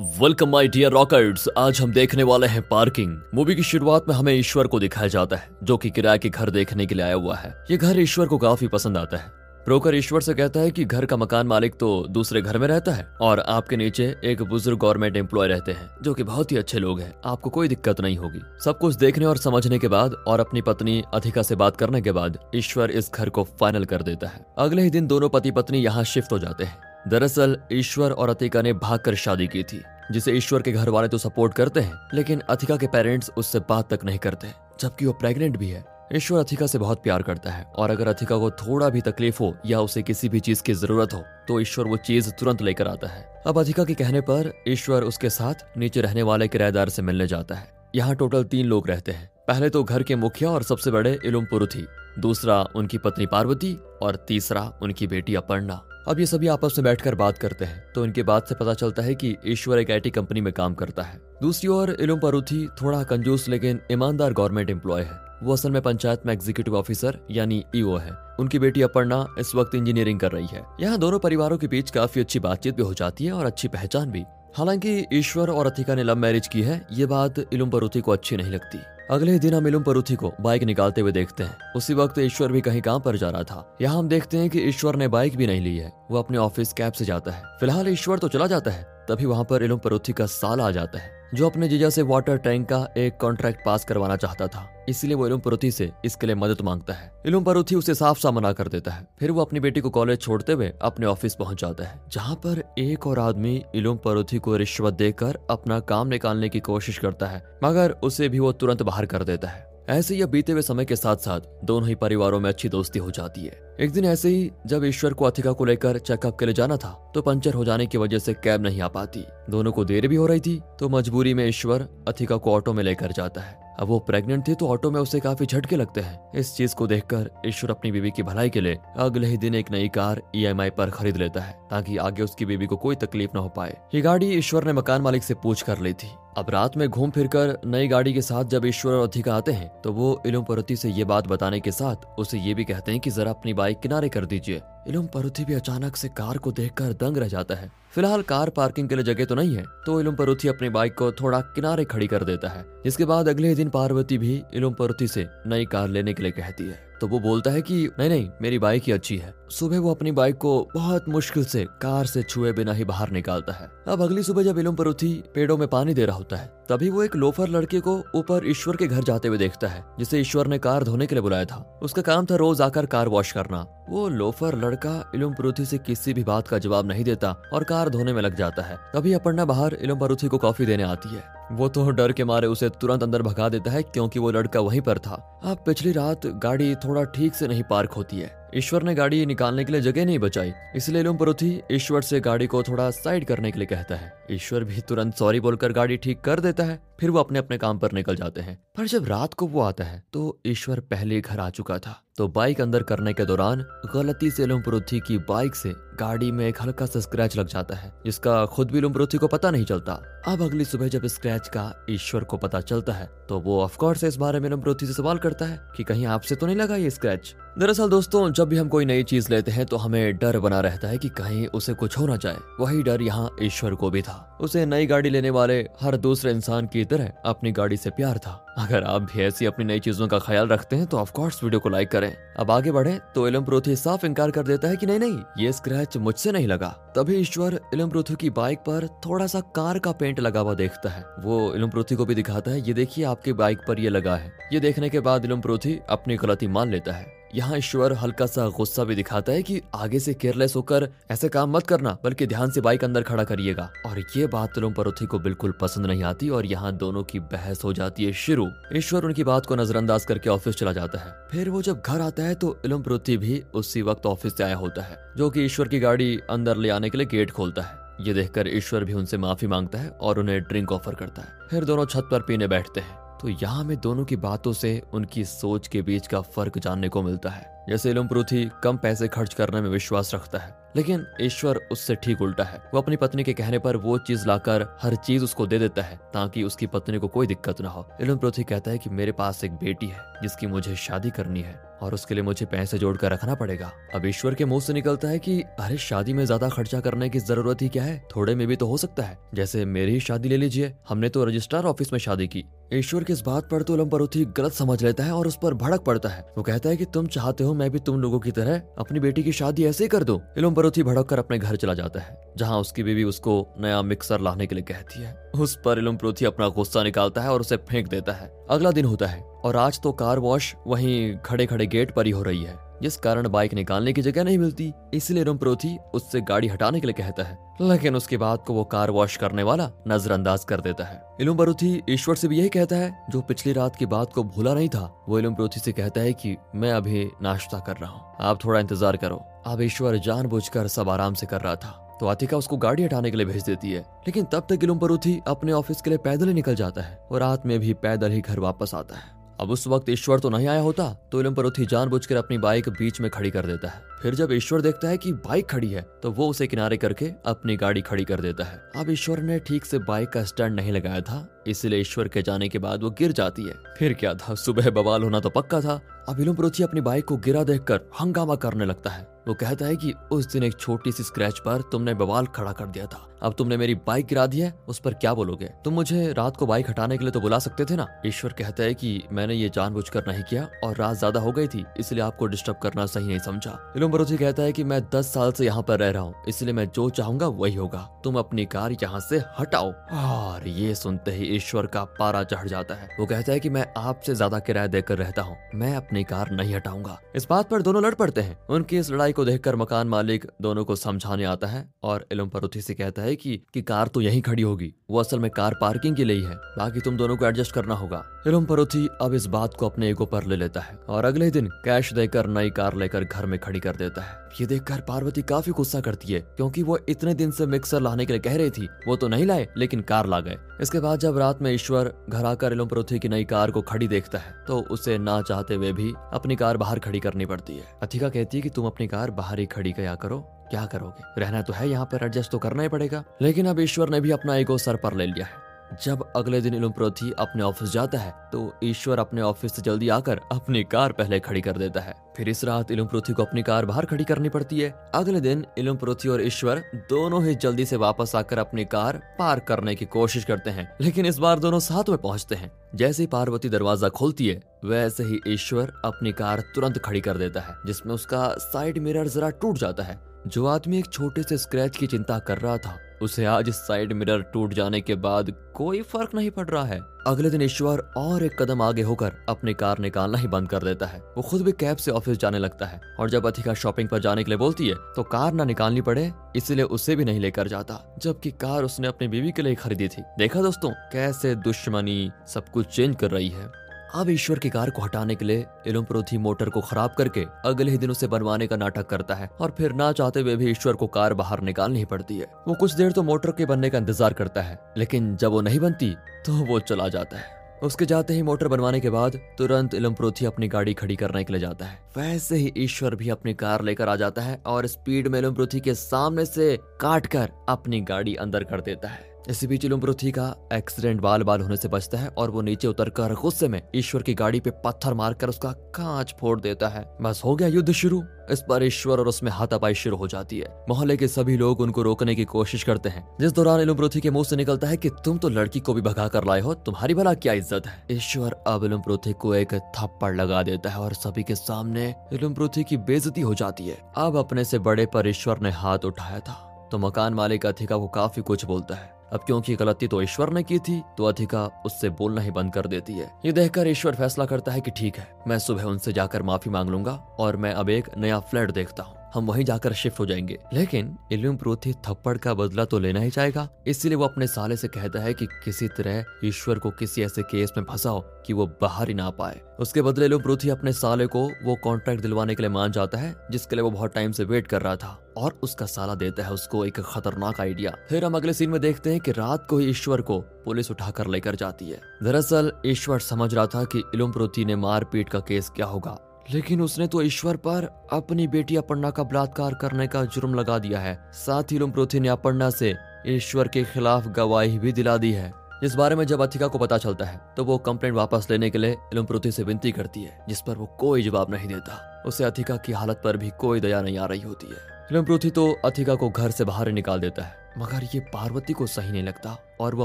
Welcome my dear रॉकर्ट्स आज हम देखने वाले हैं पार्किंग मूवी की शुरुआत में हमें ईश्वर को दिखाया जाता है, जो कि किराए के घर देखने के लिए आया हुआ है। ये घर ईश्वर को काफ़ी पसंद आता है। ब्रोकर ईश्वर से कहता है कि घर का मकान मालिक तो दूसरे घर में रहता है, और आपके नीचे एक बुज़ुर्ग गवर्नमेंट एम्प्लॉय रहते हैं, जो कि बहुत ही अच्छे लोग हैं। आपको कोई दिक्कत नहीं होगी। सब कुछ देखने और समझने के बाद, और अपनी पत्नी अधिका से बात करने के बाद, ईश्वर इस घर को फाइनल कर देता है। अगले ही दिन दोनों पति पत्नी यहाँ शिफ्ट हो जाते हैं। दरअसल, ईश्वर और अतिका ने भागकर शादी की थी, जिसे ईश्वर के घर वाले तो सपोर्ट करते हैं, लेकिन अथिका के पेरेंट्स उससे बात तक नहीं करते, जबकि वो प्रेग्नेंट भी है। ईश्वर अथिका से बहुत प्यार करता है, और अगर अथिका को थोड़ा भी तकलीफ़ हो या उसे किसी भी चीज़ की ज़रूरत हो तो ईश्वर वो चीज़ तुरंत लेकर आता है। अब अधिका के कहने पर, ईश्वर उसके साथ नीचे रहने वाले किराएदार से मिलने जाता है। यहाँ टोटल तीन लोग रहते हैं। पहले तो घर के मुखिया और सबसे बड़े इलुमपुरु थी, दूसरा उनकी पत्नी पार्वती, और तीसरा उनकी बेटी अपर्णा। अब ये सभी आपस में बैठकर बात करते हैं तो इनके बात से पता चलता है कि ईश्वर एक आईटी कंपनी में काम करता है। दूसरी ओर, इलुम परुथी थोड़ा कंजूस लेकिन ईमानदार गवर्नमेंट एम्प्लॉय है। वो असल में पंचायत में एग्जीक्यूटिव ऑफिसर यानी ईओ है। उनकी बेटी अपर्णा इस वक्त इंजीनियरिंग कर रही है। यहाँ दोनों परिवारों के बीच काफ़ी अच्छी बातचीत भी हो जाती है और अच्छी पहचान भी। हालाँकि ईश्वर और अथिका ने लव मैरिज की है, ये बात इलुम परुथी को अच्छी नहीं लगती। अगले दिन हम इलुम परुथी को बाइक निकालते हुए देखते हैं। उसी वक्त ईश्वर भी कहीं काम पर जा रहा था। यहाँ हम देखते हैं कि ईश्वर ने बाइक भी नहीं ली है, वो अपने ऑफ़िस कैब से जाता है। फ़िलहाल ईश्वर तो चला जाता है। तभी वहाँ पर इलुम परुथी का साल आ जाता है, जो अपने जीजा से वाटर टैंक का एक कॉन्ट्रैक्ट पास करवाना चाहता था। इसलिए वो इलुम परोथी से इसके लिए मदद माँगता है। इलुम परोथी उसे साफ़ साफ़ मना कर देता है। फिर वो अपनी बेटी को कॉलेज छोड़ते हुए अपने ऑफ़िस पहुँच जाता है, जहाँ पर एक और आदमी इलुम परोथी को रिश्वत देकर अपना काम निकालने की कोशिश करता है, मगर उसे भी वो तुरंत बाहर कर देता है। ऐसे ही बीते हुए समय के साथ साथ दोनों ही परिवारों में अच्छी दोस्ती हो जाती है। एक दिन ऐसे ही जब ईश्वर को अथिका को लेकर चेकअप के लिए जाना था तो पंचर हो जाने की वजह से कैब नहीं आ पाती। दोनों को देर भी हो रही थी तो मजबूरी में ईश्वर अथिका को ऑटो में लेकर जाता है। अब वो प्रेग्नेंट थी तो ऑटो में उसे काफ़ी झटके लगते हैं। इस चीज़ को देखकर ईश्वर अपनी बीबी की भलाई के लिए अगले ही दिन एक नई कार ईएमआई पर खरीद लेता है, ताकि आगे उसकी बीबी को कोई तकलीफ़ न हो पाए। ये गाड़ी ईश्वर ने मकान मालिक से पूछ कर ली थी। अब रात में घूम फिर कर नई गाड़ी के साथ जब ईश्वर और अधिका आते हैं तो वो इलम परुति से ये बात बताने के साथ उसे ये भी कहते हैं कि जरा अपनी बाइक किनारे कर दीजिए। इलम परुथी भी अचानक से कार को देखकर दंग रह जाता है। फ़िलहाल कार पार्किंग के लिए जगह तो नहीं है तो इलम परुथी अपनी बाइक को थोड़ा किनारे खड़ी कर देता है, जिसके बाद अगले दिन पार्वती भी इलम परुथी से नई कार लेने के लिए कहती है। तो वो बोलता है कि, नहीं नहीं, मेरी बाइक ही अच्छी है। सुबह वो अपनी बाइक को बहुत मुश्किल से कार से छुए बिना ही बाहर निकालता है। अब अगली सुबह जब इलम पर उठी, पेड़ों में पानी दे रहा होता है तभी वो एक लोफर लड़के को ऊपर ईश्वर के घर जाते हुए देखता है, जिसे ईश्वर ने कार धोने के लिए बुलाया था। उसका काम था रोज आकर कार वॉश करना। वो लोफर लड़का इलम परुथी से किसी भी बात का जवाब नहीं देता और कार धोने में लग जाता है। तभी अपर्णा बाहर इलम परुथी को कॉफ़ी देने आती है। वो तो डर के मारे उसे तुरंत अंदर भगा देता है, क्योंकि वो लड़का वहीं पर था। अब पिछली रात गाड़ी थोड़ा ठीक से नहीं पार्क होती है। ईश्वर ने गाड़ी निकालने के लिए जगह नहीं बचाई, इसलिए लुम परुथी ईश्वर से गाड़ी को थोड़ा साइड करने के लिए कहता है। ईश्वर भी तुरंत सॉरी बोलकर गाड़ी ठीक कर देता है, फिर वो अपने अपने काम पर निकल जाते हैं। पर जब रात को वो आता है तो ईश्वर पहले घर आ चुका था। तो बाइक अंदर करने के दौरान गलती से लुम्परुथी की बाइक से गाड़ी में एक हल्का सा स्क्रैच लग जाता है, जिसका खुद भी लुम्परुथी को पता नहीं चलता। अब अगली सुबह जब स्क्रैच का ईश्वर को पता चलता है तो वो ऑफकोर्स इस बारे में लुम्परुथी से सवाल करता है कि कहीं आपसे तो नहीं लगा ये स्क्रैच? दरअसल दोस्तों, जब भी हम कोई नई चीज़ लेते हैं तो हमें डर बना रहता है कि कहीं उसे कुछ हो ना जाए। वही डर यहाँ ईश्वर को भी था। उसे नई गाड़ी लेने वाले हर दूसरे इंसान की तरह अपनी गाड़ी से प्यार था। अगर आप भी ऐसी अपनी नई चीज़ों का ख्याल रखते हैं तो ऑफकोर्स वीडियो को लाइक करें। अब आगे बढ़े तो इलम प्रोथी साफ़ इनकार कर देता है कि नहीं नहीं, ये स्क्रैच मुझसे नहीं लगा। तभी ईश्वर इलम प्रोथी की बाइक पर थोड़ा सा कार का पेंट लगा हुआ देखता है। वो इलम प्रोथी को भी दिखाता है, ये देखिए आपकी बाइक पर ये लगा है। ये देखने के बाद इलम प्रोथी अपनी गलती मान लेता है। यहाँ ईश्वर हल्का सा गुस्सा भी दिखाता है कि आगे से केयरलेस होकर ऐसे काम मत करना, बल्कि ध्यान से बाइक अंदर खड़ा करिएगा। और ये बात तुलम परुथी को बिल्कुल पसंद नहीं आती और यहाँ दोनों की बहस हो जाती है शुरू। ईश्वर उनकी बात को नजरअंदाज करके ऑफ़िस चला जाता है। फिर वो जब घर आता है तो इलम परुथी भी उसी वक्त ऑफ़िस से आया होता है, जो की ईश्वर की गाड़ी अंदर ले आने के लिए गेट खोलता है। ये देखकर ईश्वर भी उनसे माफ़ी माँगता है और उन्हें ड्रिंक ऑफ़र करता है। फिर दोनों छत पर पीने बैठते हैं। तो यहाँ हमें दोनों की बातों से, उनकी सोच के बीच का फ़र्क जानने को मिलता है। जैसे इलम पृथ्वी कम पैसे खर्च करने में विश्वास रखता है, लेकिन ईश्वर उससे ठीक उल्टा है। वो अपनी पत्नी के कहने पर वो चीज़ लाकर हर चीज़ उसको दे देता है, ताकि उसकी पत्नी को कोई दिक्कत ना हो। इलम पृथ्वी कहता है कि मेरे पास एक बेटी है, जिसकी मुझे शादी करनी है, और उसके लिए मुझे पैसे जोड़कर रखना पड़ेगा। अब ईश्वर के मुँह से निकलता है कि, अरे, शादी में ज़्यादा खर्चा करने की ज़रूरत ही क्या है? थोड़े में भी तो हो सकता है। जैसे मेरी ही शादी ले लीजिए, हमने तो रजिस्ट्रार ऑफ़िस में शादी की। ईश्वर की इस बात पर तो लंबरोथी गलत समझ लेता है और उस पर भड़क पड़ता है। वो कहता है कि तुम चाहते हो मैं भी तुम लोगों की तरह अपनी बेटी की शादी ऐसे ही कर दो। इलोम परोथी भड़क कर अपने घर चला जाता है, जहाँ उसकी बीवी उसको नया मिक्सर लाने के लिए कहती है। उस पर इलम्बरोथी अपना गुस्सा निकालता है और उसे फेंक देता है। अगला दिन होता है, और आज तो कार वॉश वहीं खड़े खड़े गेट पर ही हो रही है। जिस कारण बाइक निकालने की जगह नहीं मिलती, इसलिए रुमप्रोथी उससे गाड़ी हटाने के लिए कहता है। लेकिन उसके बाद को वो कार वॉश करने वाला नजरअंदाज कर देता है। इलुम बरुथी ईश्वर से भी यही कहता है, जो पिछली रात की बात को भूला नहीं था, वो इलुम बरुथी से कहता है कि मैं अभी नाश्ता कर रहा हूँ। आप थोड़ा इंतज़ार करो। अब ईश्वर जानबूझकर सब आराम से कर रहा था। तो आतिका उसको गाड़ी हटाने के लिए भेज देती है। लेकिन तब तक इलुम बरुथी अपने ऑफ़िस के लिए पैदल ही निकल जाता है और रात में भी पैदल ही घर वापस आता है। अब उस वक्त ईश्वर तो नहीं आया होता तो इलम परुथी जानबूझकर अपनी बाइक बीच में खड़ी कर देता है। फिर जब ईश्वर देखता है कि बाइक खड़ी है तो वो उसे किनारे करके अपनी गाड़ी खड़ी कर देता है। अब ईश्वर ने ठीक से बाइक का स्टैंड नहीं लगाया था इसलिए ईश्वर के जाने के बाद वो गिर जाती है। फिर क्या था? सुबह बवाल होना तो पक्का था। अब इलम अपनी बाइक को गिरा देखकर हंगामा करने लगता है। वो कहता है कि उस दिन एक छोटी सी स्क्रैच पर तुमने बवाल खड़ा कर दिया था। अब तुमने मेरी बाइक गिरा दी है, उस पर क्या बोलोगे? तुम मुझे रात को बाइक हटाने के लिए तो बुला सकते थे ना? ईश्वर कहता है कि मैंने ये जानबूझकर नहीं किया और रात ज़्यादा हो गई थी, इसलिए आपको डिस्टर्ब करना सही नहीं समझा। इलम बरोजी कहता है की मैं दस साल से यहाँ पर रह रहा हूँ, इसलिए मैं जो चाहूँगा वही होगा। तुम अपनी कार यहाँ से हटाओ। और ये सुनते ही ईश्वर का पारा चढ़ जाता है। वो कहता है कि मैं आपसे ज़्यादा किराया देकर रहता हूँ। मैं अपनी कार नहीं हटाऊँगा। इस बात पर दोनों लड़ पड़ते हैं। उनकी इस लड़ाई को देखकर मकान मालिक दोनों को समझाने आता है और इलम परुथी से कहता है कि, कि कार तो यहीं खड़ी होगी। वो असल में कार पार्किंग के लिए है बाकी तुम दोनों को एडजस्ट करना होगा। इलम परुथी अब इस बात को अपने ईगो पर ले लेता है और अगले दिन कैश देकर नई कार लेकर घर में खड़ी कर देता है। ये देखकर पार्वती काफ़ी गुस्सा करती है, क्योंकि वो इतने दिन से मिक्सर लाने के लिए कह रही थी, वो तो नहीं लाए, लेकिन कार ला गए। इसके बाद जब रात में ईश्वर घर आकर इलम परुथी की नई कार को खड़ी देखता है तो उसे ना चाहते हुए भी अपनी कार बाहर खड़ी करनी पड़ती है। अथिका कहती है कि तुम अपनी कार बाहर ही खड़ी किया करो। क्या करोगे? रहना तो है यहाँ पर, एडजस्ट तो करना ही पड़ेगा। लेकिन अब ईश्वर ने भी अपना ईगो सर पर ले लिया है। जब अगले दिन इलुम्प्रोथी अपने ऑफ़िस जाता है तो ईश्वर अपने ऑफ़िस से जल्दी आकर अपनी कार पहले खड़ी कर देता है। फिर इस रात इलुम्प्रोथी को अपनी कार बाहर खड़ी करनी पड़ती है। अगले दिन इलुम्प्रोथी और ईश्वर दोनों ही जल्दी से वापस आकर अपनी कार पार करने की कोशिश करते हैं, लेकिन इस बार दोनों साथ में पहुँचते हैं। जैसे ही पार्वती दरवाज़ा खोलती है, वैसे ही ईश्वर अपनी कार तुरंत खड़ी कर देता है, जिसमें उसका साइड मिरर जरा टूट जाता है। जो आदमी एक छोटे से स्क्रैच की चिंता कर रहा था उसे आज साइड मिरर टूट जाने के बाद कोई फ़र्क नहीं पड़ रहा है। अगले दिन ईश्वर और एक कदम आगे होकर अपनी कार निकालना ही बंद कर देता है। वो खुद भी कैब से ऑफ़िस जाने लगता है और जब अथिका शॉपिंग पर जाने के लिए बोलती है तो कार ना निकालनी पड़े, इसलिए उसे भी नहीं लेकर जाता, जबकि कार उसने अपनी बीवी के लिए खरीदी थी। देखा दोस्तों, कैसे दुश्मनी सब कुछ चेंज कर रही है। अब ईश्वर की कार को हटाने के लिए इलुम्प्रोथी मोटर को खराब करके अगले ही दिन उसे बनवाने का नाटक करता है और फिर ना चाहते हुए भी ईश्वर को कार बाहर निकालनी पड़ती है। वो कुछ देर तो मोटर के बनने का इंतज़ार करता है, लेकिन जब वो नहीं बनती तो वो चला जाता है। उसके जाते ही मोटर बनवाने के बाद तुरंत इलमप्रोथी अपनी गाड़ी खड़ी करने के लिए जाता है। वैसे ही ईश्वर भी अपनी कार लेकर आ जाता है और स्पीड में इलमप्रोथी के सामने से काट कर अपनी गाड़ी अंदर कर देता है। इसी बीच इलुम्प्रोथी का एक्सीडेंट बाल बाल होने से बचता है और वो नीचे उतरकर गुस्से में ईश्वर की गाड़ी पे पत्थर मारकर उसका कांच फोड़ देता है। बस हो गया युद्ध शुरू। इस पर ईश्वर और उसमें हाथापाई शुरू हो जाती है। मोहल्ले के सभी लोग उनको रोकने की कोशिश करते हैं। जिस दौरान इलुम्प्रोथी के मुँह से निकलता है कि तुम तो लड़की को भी भगा कर लाए हो, तुम्हारी भला क्या इज़्ज़त है? ईश्वर अब इलुम्प्रोथी को एक थप्पड़ लगा देता है और सभी के सामने इलुम्प्रोथी की बेजती हो जाती है। अब अपने से बड़े पर ईश्वर ने हाथ उठाया था। तो मकान मालिक अधिका को काफ़ी कुछ बोलता है। अब क्योंकि गलती तो ईश्वर ने की थी तो अधिका उससे बोलना ही बंद कर देती है। ये देखकर ईश्वर फैसला करता है कि ठीक है, मैं सुबह उनसे जाकर माफ़ी मांग लूँगा और मैं अब एक नया फ्लैट देखता हूँ। हम वहीं जाकर शिफ्ट हो जाएँगे। लेकिन इलम प्रोथी थप्पड़ का बदला तो लेना ही चाहेगा। इसलिए वो अपने साले से कहता है कि किसी तरह ईश्वर को किसी ऐसे केस में फंसाओ कि वो बाहर ही ना पाए। उसके बदले इलम प्रोथी अपने साले को वो कॉन्ट्रैक्ट दिलवाने के लिए मान जाता है, जिसके लिए वो बहुत टाइम से वेट कर रहा था और उसका साला देता है उसको एक खतरनाक आइडिया फिर हम अगले सीन में देखते हैं कि रात को ही ईश्वर को पुलिस उठाकर लेकर जाती है। दरअसल ईश्वर समझ रहा था कि इलुम प्रोथी ने मारपीट का केस क्या होगा। लेकिन उसने तो ईश्वर पर अपनी बेटी अपर्णा का बलात्कार करने का जुर्म लगा दिया है। साथ ही लुम्प्रोथी ने अपर्णा से ईश्वर के खिलाफ गवाही भी दिला दी है। इस बारे में जब अथिका को पता चलता है तो वो कंप्लेंट वापस लेने के लिए इलमप्रोथी से विनती करती है, जिस पर वो कोई जवाब नहीं देता। उसे अथिका की हालत पर भी कोई दया नहीं आ रही होती है। इलमप्रोथी तो अथिका को घर से बाहर निकाल देता है, मगर ये पार्वती को सही नहीं लगता, और वो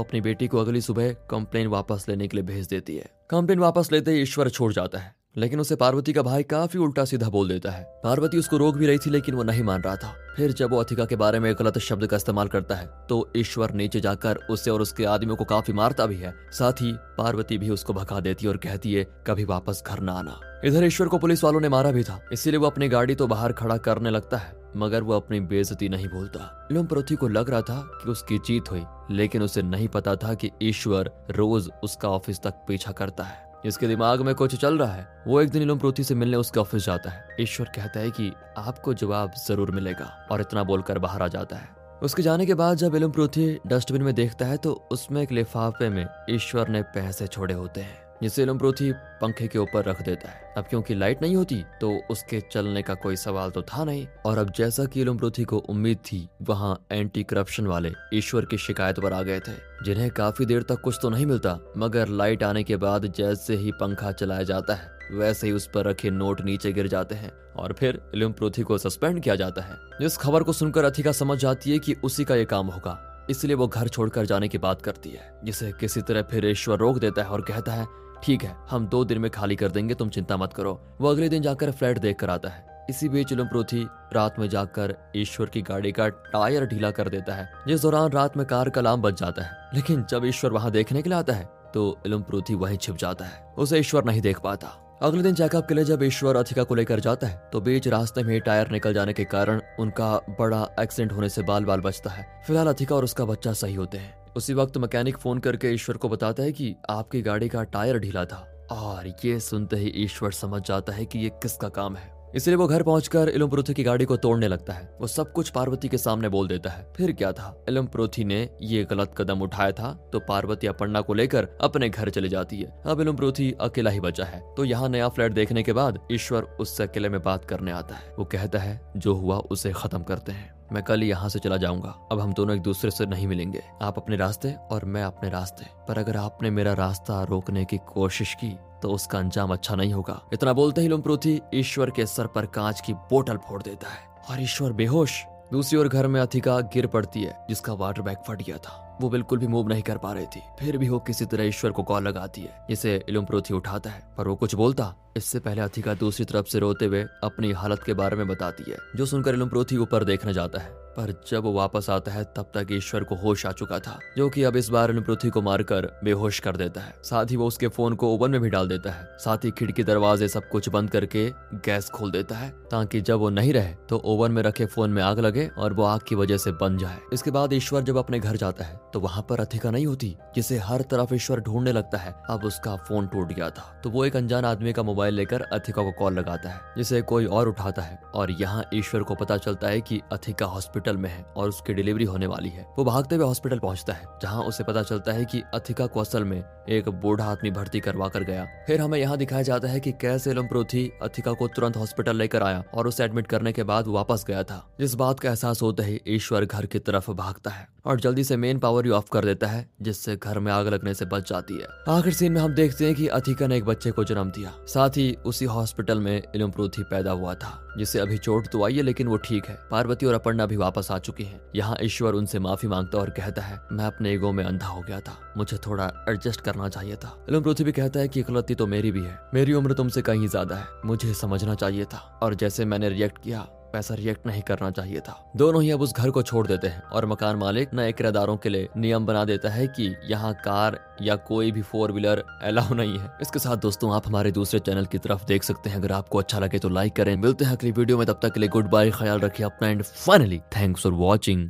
अपनी बेटी को अगली सुबह कंप्लेन वापस लेने के लिए भेज देती है। कंप्लेन वापस लेते ही ईश्वर छोड़ जाता है। लेकिन उसे पार्वती का भाई काफ़ी उल्टा सीधा बोल देता है। पार्वती उसको रोक भी रही थी, लेकिन वो नहीं मान रहा था। फिर जब वो अथिका के बारे में गलत शब्द का इस्तेमाल करता है तो ईश्वर नीचे जाकर उसे और उसके आदमियों को काफ़ी मारता भी है। साथ ही पार्वती भी उसको भगा देती है और कहती है, कभी वापस घर न आना। इधर ईश्वर को पुलिस वालों ने मारा भी था। इसीलिए वो अपनी गाड़ी तो बाहर खड़ा करने लगता है, मगर वो अपनी बेजती नहीं भूलता। इलम पृथ्वी को लग रहा था कि उसकी जीत हुई, लेकिन उसे नहीं पता था कि ईश्वर रोज उसका ऑफ़िस तक पीछा करता है। जिसके दिमाग में कुछ चल रहा है, वो एक दिन इलम प्रोथी से मिलने उसके ऑफ़िस जाता है। ईश्वर कहता है कि आपको जवाब ज़रूर मिलेगा और इतना बोलकर बाहर आ जाता है। उसके जाने के बाद जब इलम प्रोथी डस्टबिन में देखता है तो उसमें एक लिफाफे में ईश्वर ने पैसे छोड़े होते हैं। जिसे इलम्प्रोथी पंखे के ऊपर रख देता है। अब क्योंकि लाइट नहीं होती तो उसके चलने का कोई सवाल तो था नहीं। और अब जैसा कि इलम्प्रोथी को उम्मीद थी, वहाँ एंटी करप्शन वाले ईश्वर की शिकायत पर आ गए थे, जिन्हें काफ़ी देर तक कुछ तो नहीं मिलता। मगर लाइट आने के बाद जैसे ही पंखा चलाया जाता है, वैसे ही उस पर रखे नोट नीचे गिर जाते हैं। और फिर इलम प्रोथी को सस्पेंड किया जाता है। जिस खबर को सुनकर अथिका समझ जाती है कि उसी का ये काम होगा। इसलिए वो घर छोड़कर जाने की बात करती है, जिसे किसी तरह फिर ईश्वर रोक देता है और कहता है ठीक है, हम दो दिन में खाली कर देंगे, तुम चिंता मत करो। वो अगले दिन जाकर फ्लैट देख कर आता है। इसी बीच प्रोथी रात में जाकर ईश्वर की गाड़ी का टायर ढीला कर देता है। जिस दौरान रात में कार का लाम बच जाता है। लेकिन जब ईश्वर वहाँ देखने के लिए आता है तो प्रोथी वहीं छिप जाता है। उसे ईश्वर नहीं देख पाता। अगले दिन चेकअप के लिए जब ईश्वर अथिका को लेकर जाता है तो बीच रास्ते में टायर निकल जाने के कारण उनका बड़ा एक्सीडेंट होने से बाल बाल बचता है। फ़िलहाल अथिका और उसका बच्चा सही होते हैं। उसी वक्त मैकेनिक फ़ोन करके ईश्वर को बताता है कि आपकी गाड़ी का टायर ढीला था। और ये सुनते ही ईश्वर समझ जाता है कि ये किसका काम है। इसलिए वो घर पहुंचकर इलम प्रोथी की गाड़ी को तोड़ने लगता है। वो सब कुछ पार्वती के सामने बोल देता है। फिर क्या था? इलम प्रोथी ने ये गलत कदम उठाया था तो पार्वती अपर्णा को लेकर अपने घर चली जाती है। अब इलम प्रोथी अकेला ही बचा है। तो यहाँ नया फ्लैट देखने के बाद ईश्वर उससे अकेले में बात करने आता है। वो कहता है, जो हुआ उसे खत्म करते हैं। मैं कल यहाँ से चला जाऊँगा। अब हम दोनों एक दूसरे से नहीं मिलेंगे। आप अपने रास्ते और मैं अपने रास्ते। पर अगर आपने मेरा रास्ता रोकने की कोशिश की तो उसका अंजाम अच्छा नहीं होगा। इतना बोलते ही लुम्प्रोथी ईश्वर के सर पर कांच की बोतल फोड़ देता है। और ईश्वर बेहोश दूसरी ओर घर में अथिका गिर पड़ती है, जिसका वाटर बैग फट गया था। वो बिल्कुल भी मूव नहीं कर पा रही थी। फिर भी वो किसी तरह ईश्वर को कॉल लगाती है, जिसे इलुम्प्रोथी उठाता है। पर वो कुछ बोलता इससे पहले अथिका दूसरी तरफ़ से रोते हुए अपनी हालत के बारे में बताती है, जो सुनकर इलुम्प्रोथी ऊपर देखने जाता है। पर जब वो वापस आता है, तब तक ईश्वर को होश आ चुका था, जो कि अब इस बार पृथ्वी को मारकर बेहोश कर देता है। साथ ही वो उसके फ़ोन को ओवन में भी डाल देता है। साथ ही खिड़की दरवाजे सब कुछ बंद करके गैस खोल देता है, ताकि जब वो नहीं रहे तो ओवन में रखे फ़ोन में आग लगे और वो आग की वजह से बन जाए। इसके बाद ईश्वर जब अपने घर जाता है तो वहाँ पर अथिका नहीं होती, जिसे हर तरफ़ ईश्वर ढूँढने लगता है। अब उसका फ़ोन टूट गया था। तो वो एक अनजान आदमी का मोबाइल लेकर अथिका को कॉल लगाता है, जिसे कोई और उठाता है। और यहाँ ईश्वर को पता चलता है की अथिका हॉस्पिटल में है और उसकी डिलीवरी होने वाली है। वो भागते हुए हॉस्पिटल पहुँचता है, जहाँ उसे पता चलता है की अथिका को असल में एक बूढ़ा आदमी भर्ती करवा कर गया। फिर हमें यहाँ दिखाया जाता है की कैसे लम्प्रोथी अथिका को तुरंत हॉस्पिटल लेकर आया और उसे एडमिट करने के बाद वापस गया था, जिस बात का एहसास होते ही ईश्वर घर की तरफ़ भागता है और जल्दी से मेन पावर ही ऑफ़ कर देता है, जिससे घर में आग लगने से बच जाती है। आखिर सीन में हम देखते हैं कि अथिका ने एक बच्चे को जन्म दिया। साथ ही उसी हॉस्पिटल में इलमप्रोथी पैदा हुआ था जिसे अभी चोट तो आई है, लेकिन वो ठीक है। पार्वती और अपर्णा भी वापस आ चुकी हैं। यहाँ ईश्वर उनसे माफ़ी माँगता और कहता है, मैं अपने ईगो में अंधा हो गया था। मुझे थोड़ा एडजस्ट करना चाहिए था। इलमप्रोथी भी कहता है की गलती तो मेरी भी है। मेरी उम्र तुमसे कहीं ज़्यादा है। मुझे समझना चाहिए था। और जैसे मैंने रिएक्ट किया वैसा रिएक्ट नहीं करना चाहिए था। दोनों ही अब उस घर को छोड़ देते हैं और मकान मालिक नए किरादारों के लिए नियम बना देता है कि यहाँ कार या कोई भी फोर व्हीलर अलाउ नहीं है। इसके साथ दोस्तों, आप हमारे दूसरे चैनल की तरफ़ देख सकते हैं। अगर आपको अच्छा लगे तो लाइक करें। मिलते हैं अगली वीडियो में। तब तक के लिए गुड बाय ख्याल रखिए अपना। And finally thanks for watching